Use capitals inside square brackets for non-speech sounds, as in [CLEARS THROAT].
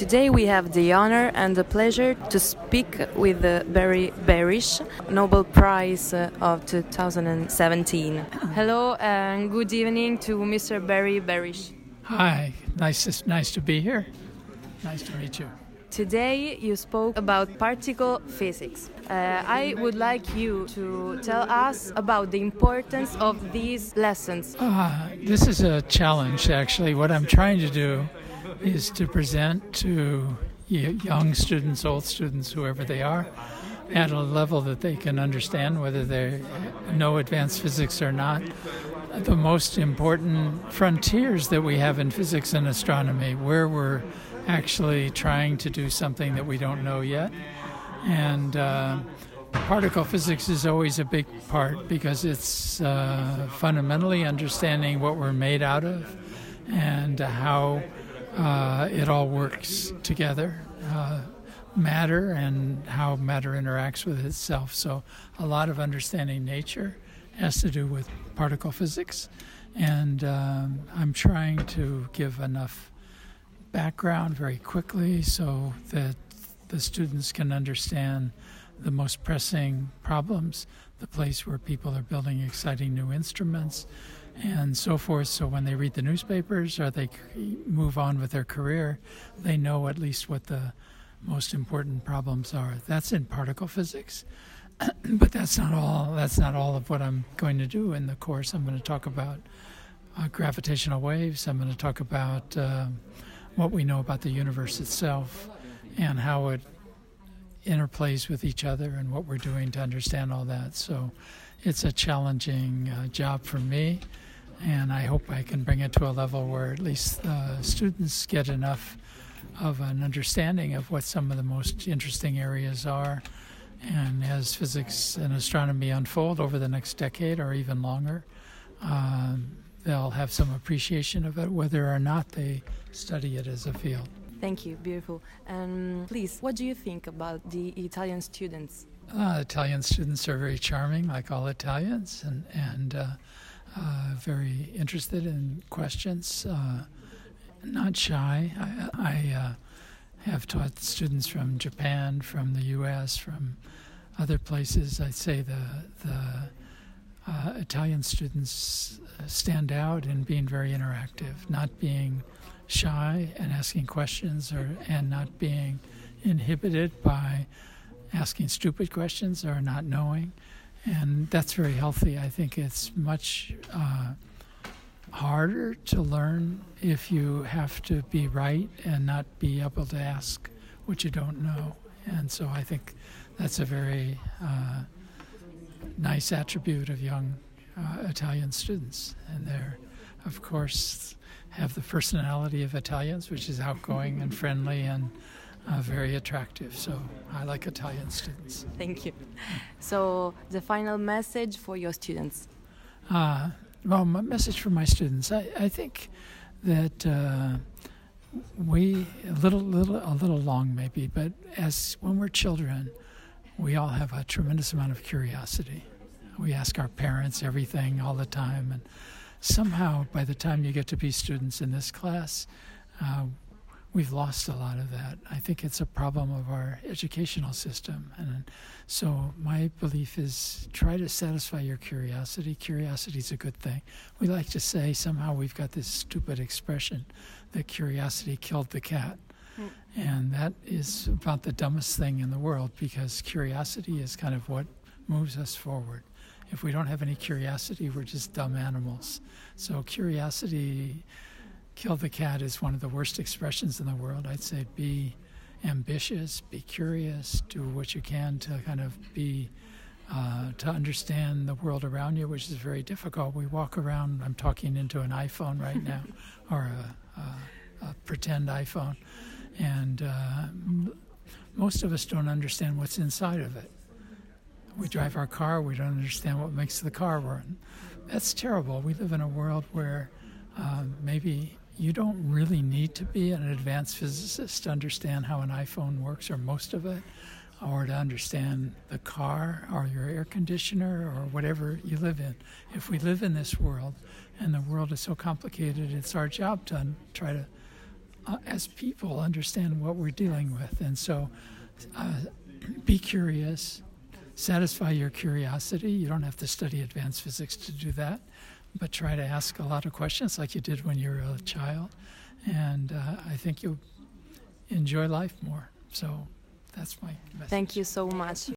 Today we have the honor and the pleasure to speak with uh, Barry Barish, Nobel Prize uh, of 2017. Hello and good evening to Mr. Barry Barish. Hi, nice to, nice to be here. Nice to meet you. Today you spoke about particle physics. Uh, I would like you to tell us about the importance of these lessons. Uh, this is a challenge, actually. What I'm trying to do is to present to young students, old students, whoever they are, at a level that they can understand whether they know advanced physics or not. The most important frontiers that we have in physics and astronomy, where we're actually trying to do something that we don't know yet. And uh, particle physics is always a big part because it's uh, fundamentally understanding what we're made out of and how uh, it all works together. Uh, matter and how matter interacts with itself. So, a lot of understanding nature has to do with particle physics. And um, I'm trying to give enough background very quickly so that the students can understand the most pressing problems, the place where people are building exciting new instruments, and so forth. So when they read the newspapers or they move on with their career, they know at least what the most important problems are. That's in particle physics. [CLEARS THROAT] but that's not all. That's not all of what I'm going to do in the course. I'm going to talk about uh, gravitational waves. I'm going to talk about uh, what we know about the universe itself and how it interplays with each other and what we're doing to understand all that. So it's a challenging uh, job for me, and I hope I can bring it to a level where at least the students get enough of an understanding of what some of the most interesting areas are. And as physics and astronomy unfold over the next decade or even longer, um, they'll have some appreciation of it, whether or not they study it as a field. Thank you, beautiful. And um, please, what do you think about the Italian students? Uh, Italian students are very charming, like all Italians, and and uh, uh, very interested in questions. Uh, not shy. I, I uh, have taught students from Japan, from the U.S., from other places. I'd say the the uh, Italian students stand out in being very interactive, not being shy and asking questions or and not being inhibited by asking stupid questions or not knowing and that's very healthy. I think it's much uh, harder to learn if you have to be right and not be able to ask what you don't know. And so i think that's a very uh, nice attribute of young uh, italian students. And they're of course have the personality of Italians, which is outgoing and friendly and uh, very attractive. So I like Italian students. Thank you. So the final message for your students. Uh, well, my message for my students, I, I think that uh, we a little, little, a little long maybe, but as when we're children, we all have a tremendous amount of curiosity. We ask our parents everything all the time, and somehow by the time you get to be students in this class, uh, we've lost a lot of that. I think it's a problem of our educational system. And so my belief is try to satisfy your curiosity. Curiosity is a good thing. We like to say somehow we've got this stupid expression that curiosity killed the cat. Mm. And that is about the dumbest thing in the world because curiosity is kind of what moves us forward. If we don't have any curiosity, we're just dumb animals. So, curiosity, kill the cat, is one of the worst expressions in the world. I'd say be ambitious, be curious, do what you can to kind of be. Uh, to understand the world around you, which is very difficult. We walk around, I'm talking into an iPhone right now, [LAUGHS] or a, a, a, pretend iPhone, and uh, most of us don't understand what's inside of it. We drive our car, we don't understand what makes the car run. That's terrible. We live in a world where uh, maybe you don't really need to be an advanced physicist to understand how an iPhone works, or most of it, or to understand the car or your air conditioner or whatever you live in. If we live in this world and the world is so complicated, it's our job to try to uh, as people, understand what we're dealing with. And so uh, be curious, satisfy your curiosity. You don't have to study advanced physics to do that, but try to ask a lot of questions like you did when you were a child. And uh, I think you'll enjoy life more. So that's my message. Thank you so much.